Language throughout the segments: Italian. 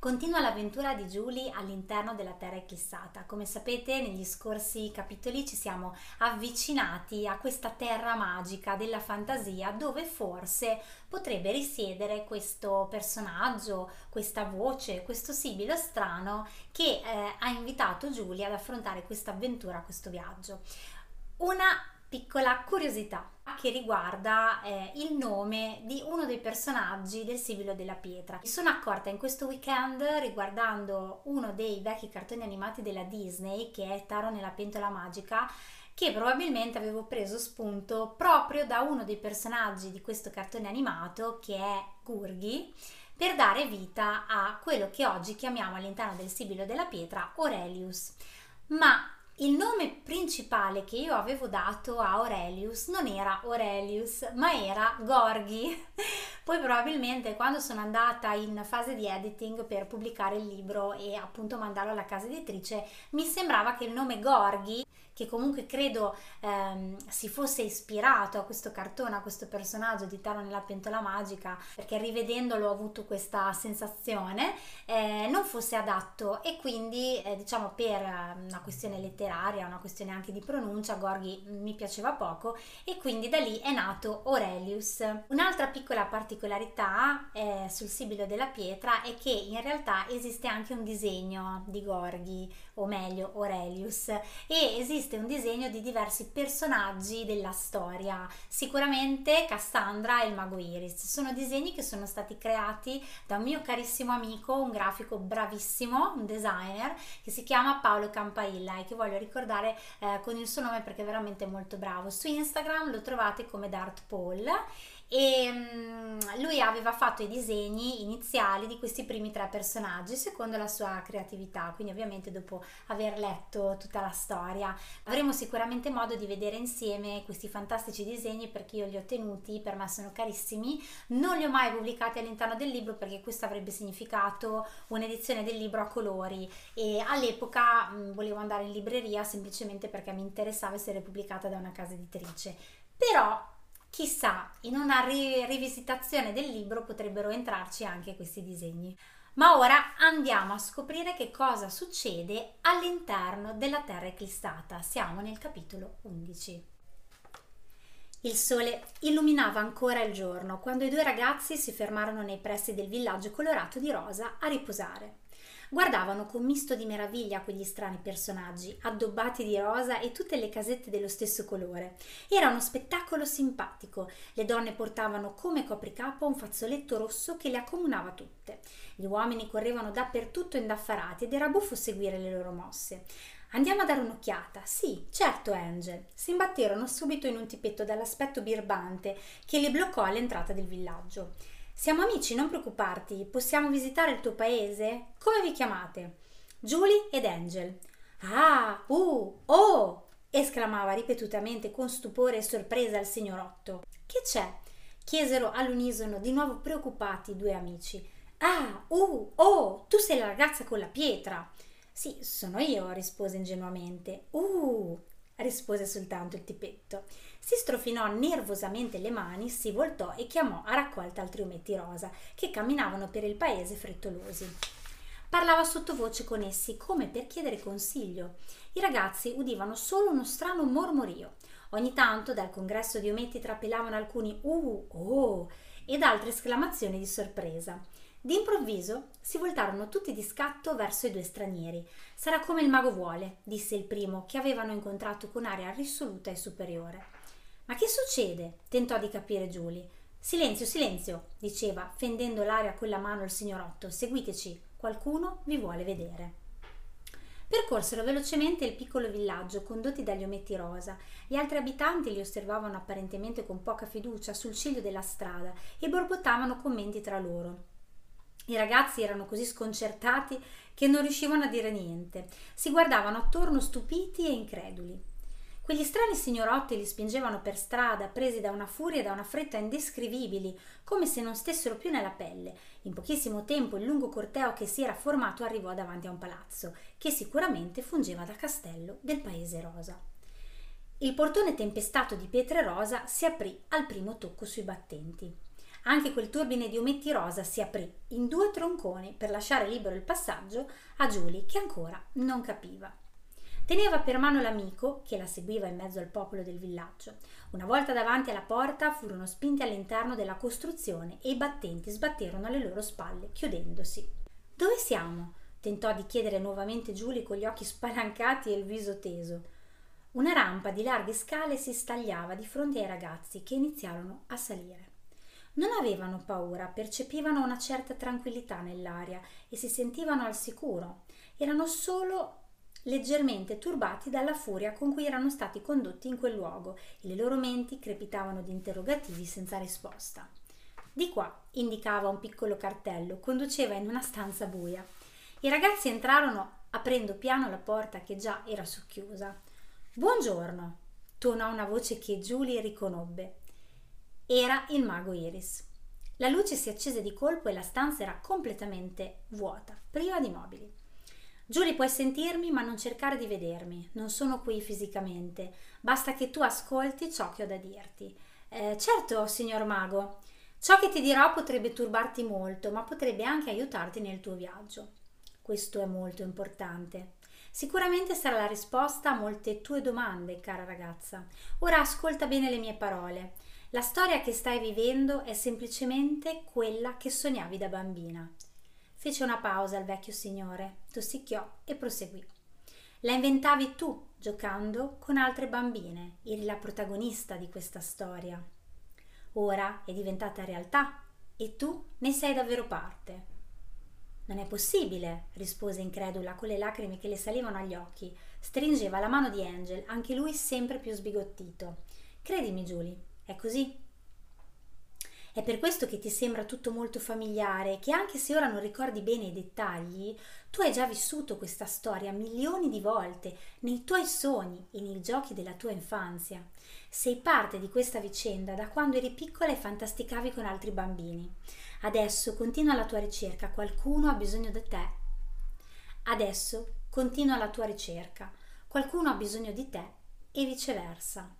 Continua l'avventura di Julie all'interno della Terra eclissata. Come sapete, negli scorsi capitoli ci siamo avvicinati a questa terra magica della fantasia dove forse potrebbe risiedere questo personaggio, questa voce, questo sibilo strano che eh, ha invitato Julie ad affrontare questa avventura, questo viaggio. Una piccola curiosità che riguarda eh, il nome di uno dei personaggi del Sibilo della Pietra. Mi sono accorta in questo weekend riguardando uno dei vecchi cartoni animati della Disney che è Taro nella pentola magica che probabilmente avevo preso spunto proprio da uno dei personaggi di questo cartone animato che è Gurgi per dare vita a quello che oggi chiamiamo all'interno del Sibilo della Pietra Aurelius. Ma il nome principale che io avevo dato a Aurelius non era Aurelius, ma era Gorgi. Poi probabilmente quando sono andata in fase di editing per pubblicare il libro e appunto mandarlo alla casa editrice, mi sembrava che il nome Gorgi che comunque credo ehm, si fosse ispirato a questo cartone, a questo personaggio di Taro nella pentola magica, perché rivedendolo ho avuto questa sensazione, eh, non fosse adatto e quindi eh, diciamo per una questione letteraria, una questione anche di pronuncia, Gorgi mi piaceva poco e quindi da lì è nato Aurelius. Un'altra piccola particolarità eh, sul sibilo della pietra è che in realtà esiste anche un disegno di Gorgi, o meglio Aurelius, e esiste esiste un disegno di diversi personaggi della storia, sicuramente Cassandra e il mago Iris. Sono disegni che sono stati creati da un mio carissimo amico, un grafico bravissimo, un designer, che si chiama Paolo Campailla e che voglio ricordare eh, con il suo nome perché è veramente molto bravo. Su Instagram lo trovate come Dart Paul e um, lui aveva fatto i disegni iniziali di questi primi tre personaggi secondo la sua creatività, quindi ovviamente dopo aver letto tutta la storia. Avremo sicuramente modo di vedere insieme questi fantastici disegni perché io li ho tenuti, per me sono carissimi, non li ho mai pubblicati all'interno del libro perché questo avrebbe significato un'edizione del libro a colori. E all'epoca mh, volevo andare in libreria semplicemente perché mi interessava essere pubblicata da una casa editrice. Però Chissà, in una ri- rivisitazione del libro potrebbero entrarci anche questi disegni. Ma ora andiamo a scoprire che cosa succede all'interno della Terra eclissata. Siamo nel capitolo 11. Il sole illuminava ancora il giorno quando i due ragazzi si fermarono nei pressi del villaggio colorato di rosa a riposare. Guardavano con misto di meraviglia quegli strani personaggi, addobbati di rosa e tutte le casette dello stesso colore. Era uno spettacolo simpatico. Le donne portavano come copricapo un fazzoletto rosso che le accomunava tutte. Gli uomini correvano dappertutto indaffarati ed era buffo seguire le loro mosse. Andiamo a dare un'occhiata. Sì, certo, Angel. Si imbatterono subito in un tipetto dall'aspetto birbante che li bloccò all'entrata del villaggio. Siamo amici, non preoccuparti. Possiamo visitare il tuo paese? Come vi chiamate? Julie ed Angel. Ah, uh, oh! esclamava ripetutamente con stupore e sorpresa il signorotto. Che c'è? chiesero all'unisono di nuovo preoccupati i due amici. Ah, uh, oh, tu sei la ragazza con la pietra. Sì, sono io, rispose ingenuamente. Uh, rispose soltanto il tipetto. Si strofinò nervosamente le mani, si voltò e chiamò a raccolta altri ometti rosa che camminavano per il paese frettolosi. Parlava sottovoce con essi come per chiedere consiglio. I ragazzi udivano solo uno strano mormorio. Ogni tanto dal congresso di ometti trapelavano alcuni uh, oh ed altre esclamazioni di sorpresa. D'improvviso si voltarono tutti di scatto verso i due stranieri. Sarà come il mago vuole, disse il primo, che avevano incontrato con aria risoluta e superiore. Ma che succede? tentò di capire Giulie. Silenzio, silenzio, diceva, fendendo l'aria con la mano il signorotto. Seguiteci, qualcuno vi vuole vedere. Percorsero velocemente il piccolo villaggio, condotti dagli ometti rosa. Gli altri abitanti li osservavano apparentemente con poca fiducia sul ciglio della strada e borbottavano commenti tra loro. I ragazzi erano così sconcertati che non riuscivano a dire niente. Si guardavano attorno stupiti e increduli. Quegli strani signorotti li spingevano per strada, presi da una furia e da una fretta indescrivibili, come se non stessero più nella pelle. In pochissimo tempo il lungo corteo che si era formato arrivò davanti a un palazzo, che sicuramente fungeva da castello del paese rosa. Il portone tempestato di pietre rosa si aprì al primo tocco sui battenti. Anche quel turbine di ometti rosa si aprì in due tronconi per lasciare libero il passaggio a Giulie che ancora non capiva. Teneva per mano l'amico, che la seguiva in mezzo al popolo del villaggio. Una volta davanti alla porta furono spinti all'interno della costruzione e i battenti sbatterono alle loro spalle, chiudendosi. Dove siamo? tentò di chiedere nuovamente Giulia con gli occhi spalancati e il viso teso. Una rampa di larghe scale si stagliava di fronte ai ragazzi che iniziarono a salire. Non avevano paura, percepivano una certa tranquillità nell'aria e si sentivano al sicuro. Erano solo leggermente turbati dalla furia con cui erano stati condotti in quel luogo e le loro menti crepitavano di interrogativi senza risposta. Di qua indicava un piccolo cartello, conduceva in una stanza buia. I ragazzi entrarono aprendo piano la porta che già era socchiusa. Buongiorno, tuonò una voce che Julie riconobbe. Era il mago Iris. La luce si accese di colpo e la stanza era completamente vuota, priva di mobili. Giulia, puoi sentirmi, ma non cercare di vedermi. Non sono qui fisicamente. Basta che tu ascolti ciò che ho da dirti. Eh, certo, signor mago. Ciò che ti dirò potrebbe turbarti molto, ma potrebbe anche aiutarti nel tuo viaggio. Questo è molto importante. Sicuramente sarà la risposta a molte tue domande, cara ragazza. Ora ascolta bene le mie parole. La storia che stai vivendo è semplicemente quella che sognavi da bambina. Fece una pausa il vecchio signore, tossicchiò e proseguì. La inventavi tu, giocando con altre bambine, eri la protagonista di questa storia. Ora è diventata realtà e tu ne sei davvero parte. Non è possibile, rispose incredula con le lacrime che le salivano agli occhi. Stringeva la mano di Angel, anche lui sempre più sbigottito. Credimi, Julie, è così. È per questo che ti sembra tutto molto familiare, che anche se ora non ricordi bene i dettagli, tu hai già vissuto questa storia milioni di volte nei tuoi sogni e nei giochi della tua infanzia. Sei parte di questa vicenda da quando eri piccola e fantasticavi con altri bambini. Adesso continua la tua ricerca, qualcuno ha bisogno di te. Adesso continua la tua ricerca, qualcuno ha bisogno di te e viceversa.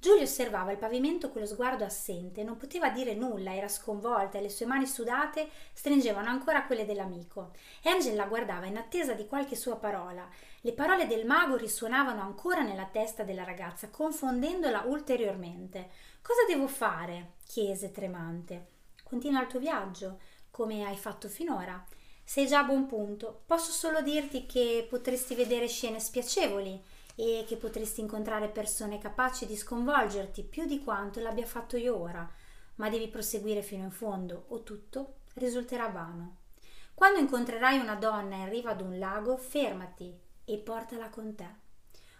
Giulia osservava il pavimento con lo sguardo assente, non poteva dire nulla, era sconvolta e le sue mani sudate stringevano ancora quelle dell'amico. Angel la guardava in attesa di qualche sua parola. Le parole del mago risuonavano ancora nella testa della ragazza, confondendola ulteriormente. Cosa devo fare? chiese tremante. Continua il tuo viaggio, come hai fatto finora. Sei già a buon punto. Posso solo dirti che potresti vedere scene spiacevoli e che potresti incontrare persone capaci di sconvolgerti più di quanto l'abbia fatto io ora, ma devi proseguire fino in fondo o tutto risulterà vano. Quando incontrerai una donna in riva ad un lago, fermati e portala con te.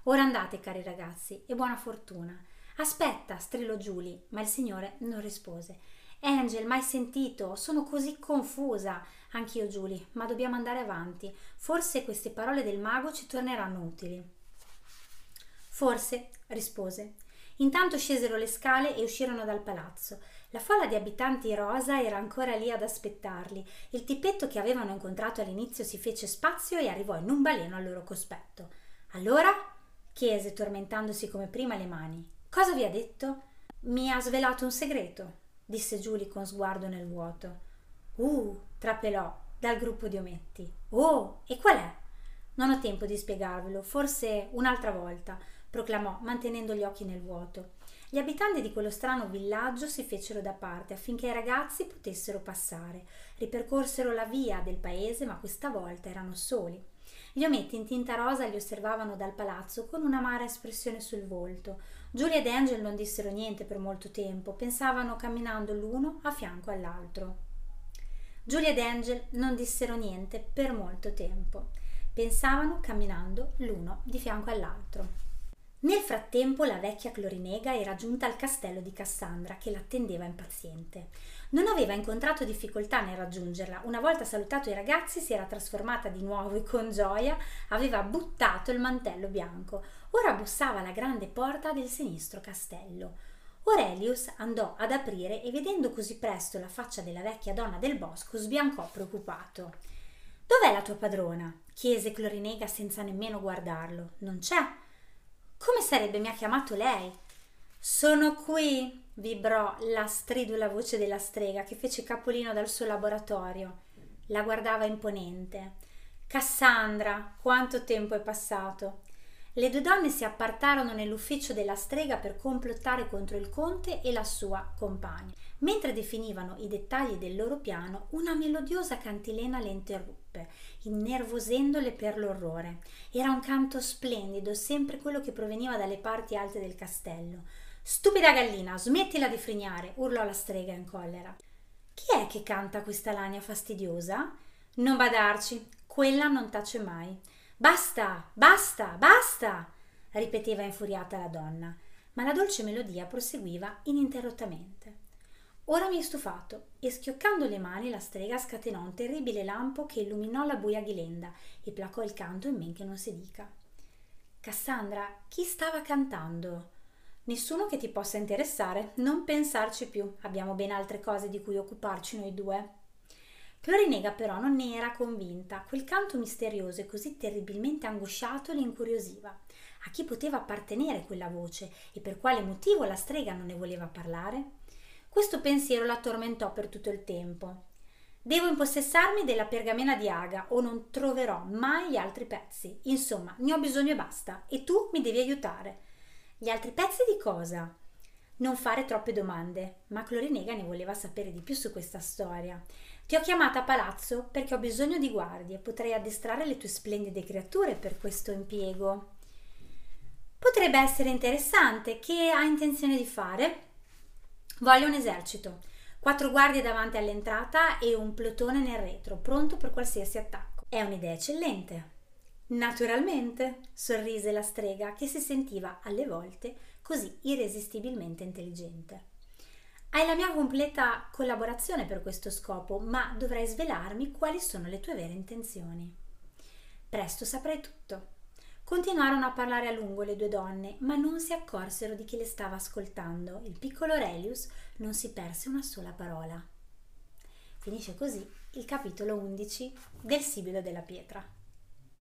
Ora andate, cari ragazzi, e buona fortuna. Aspetta, strillò Julie, ma il signore non rispose. Angel, mai sentito? Sono così confusa. Anch'io, Julie, ma dobbiamo andare avanti. Forse queste parole del mago ci torneranno utili. Forse, rispose. Intanto scesero le scale e uscirono dal palazzo. La folla di abitanti rosa era ancora lì ad aspettarli. Il tippetto che avevano incontrato all'inizio si fece spazio e arrivò in un baleno al loro cospetto. Allora? chiese, tormentandosi come prima le mani. Cosa vi ha detto? Mi ha svelato un segreto, disse Giulia con sguardo nel vuoto. Uh, trapelò dal gruppo di ometti. Oh, e qual è? Non ho tempo di spiegarvelo, forse un'altra volta proclamò mantenendo gli occhi nel vuoto. Gli abitanti di quello strano villaggio si fecero da parte affinché i ragazzi potessero passare. Ripercorsero la via del paese, ma questa volta erano soli. Gli ometti in tinta rosa li osservavano dal palazzo con un'amara espressione sul volto. Giulia ed Angel non dissero niente per molto tempo, pensavano camminando l'uno a fianco all'altro. Giulia ed Angel non dissero niente per molto tempo. Pensavano camminando l'uno di fianco all'altro. Nel frattempo la vecchia Clorinega era giunta al castello di Cassandra che l'attendeva impaziente. Non aveva incontrato difficoltà nel raggiungerla. Una volta salutato i ragazzi si era trasformata di nuovo e con gioia aveva buttato il mantello bianco. Ora bussava alla grande porta del sinistro castello. Aurelius andò ad aprire e vedendo così presto la faccia della vecchia donna del bosco sbiancò preoccupato. Dov'è la tua padrona? chiese Clorinega senza nemmeno guardarlo. Non c'è. Come sarebbe mi ha chiamato lei? Sono qui, vibrò la stridula voce della strega che fece capolino dal suo laboratorio. La guardava imponente. Cassandra, quanto tempo è passato! Le due donne si appartarono nell'ufficio della strega per complottare contro il conte e la sua compagna. Mentre definivano i dettagli del loro piano, una melodiosa cantilena le interruppe, innervosendole per l'orrore. Era un canto splendido, sempre quello che proveniva dalle parti alte del castello. Stupida gallina, smettila di frignare, urlò la strega in collera. Chi è che canta questa lania fastidiosa? Non badarci, quella non tace mai. Basta, basta, basta! ripeteva infuriata la donna, ma la dolce melodia proseguiva ininterrottamente. Ora mi è stufato e schioccando le mani la strega scatenò un terribile lampo che illuminò la buia ghilenda e placò il canto in men che non si dica. Cassandra, chi stava cantando? Nessuno che ti possa interessare, non pensarci più, abbiamo ben altre cose di cui occuparci noi due. Florinega però non ne era convinta, quel canto misterioso e così terribilmente angosciato le incuriosiva. A chi poteva appartenere quella voce e per quale motivo la strega non ne voleva parlare? Questo pensiero la tormentò per tutto il tempo. Devo impossessarmi della pergamena di Aga o non troverò mai gli altri pezzi. Insomma, ne ho bisogno e basta, e tu mi devi aiutare. Gli altri pezzi di cosa? Non fare troppe domande, ma Clorinega ne voleva sapere di più su questa storia. Ti ho chiamata a palazzo perché ho bisogno di guardie, potrei addestrare le tue splendide creature per questo impiego. Potrebbe essere interessante. Che hai intenzione di fare? Voglio un esercito, quattro guardie davanti all'entrata e un plotone nel retro, pronto per qualsiasi attacco. È un'idea eccellente. Naturalmente, sorrise la strega che si sentiva alle volte così irresistibilmente intelligente. Hai la mia completa collaborazione per questo scopo, ma dovrai svelarmi quali sono le tue vere intenzioni. Presto saprai tutto. Continuarono a parlare a lungo le due donne, ma non si accorsero di chi le stava ascoltando. Il piccolo Aurelius non si perse una sola parola. Finisce così il capitolo 11 del Sibilo della Pietra.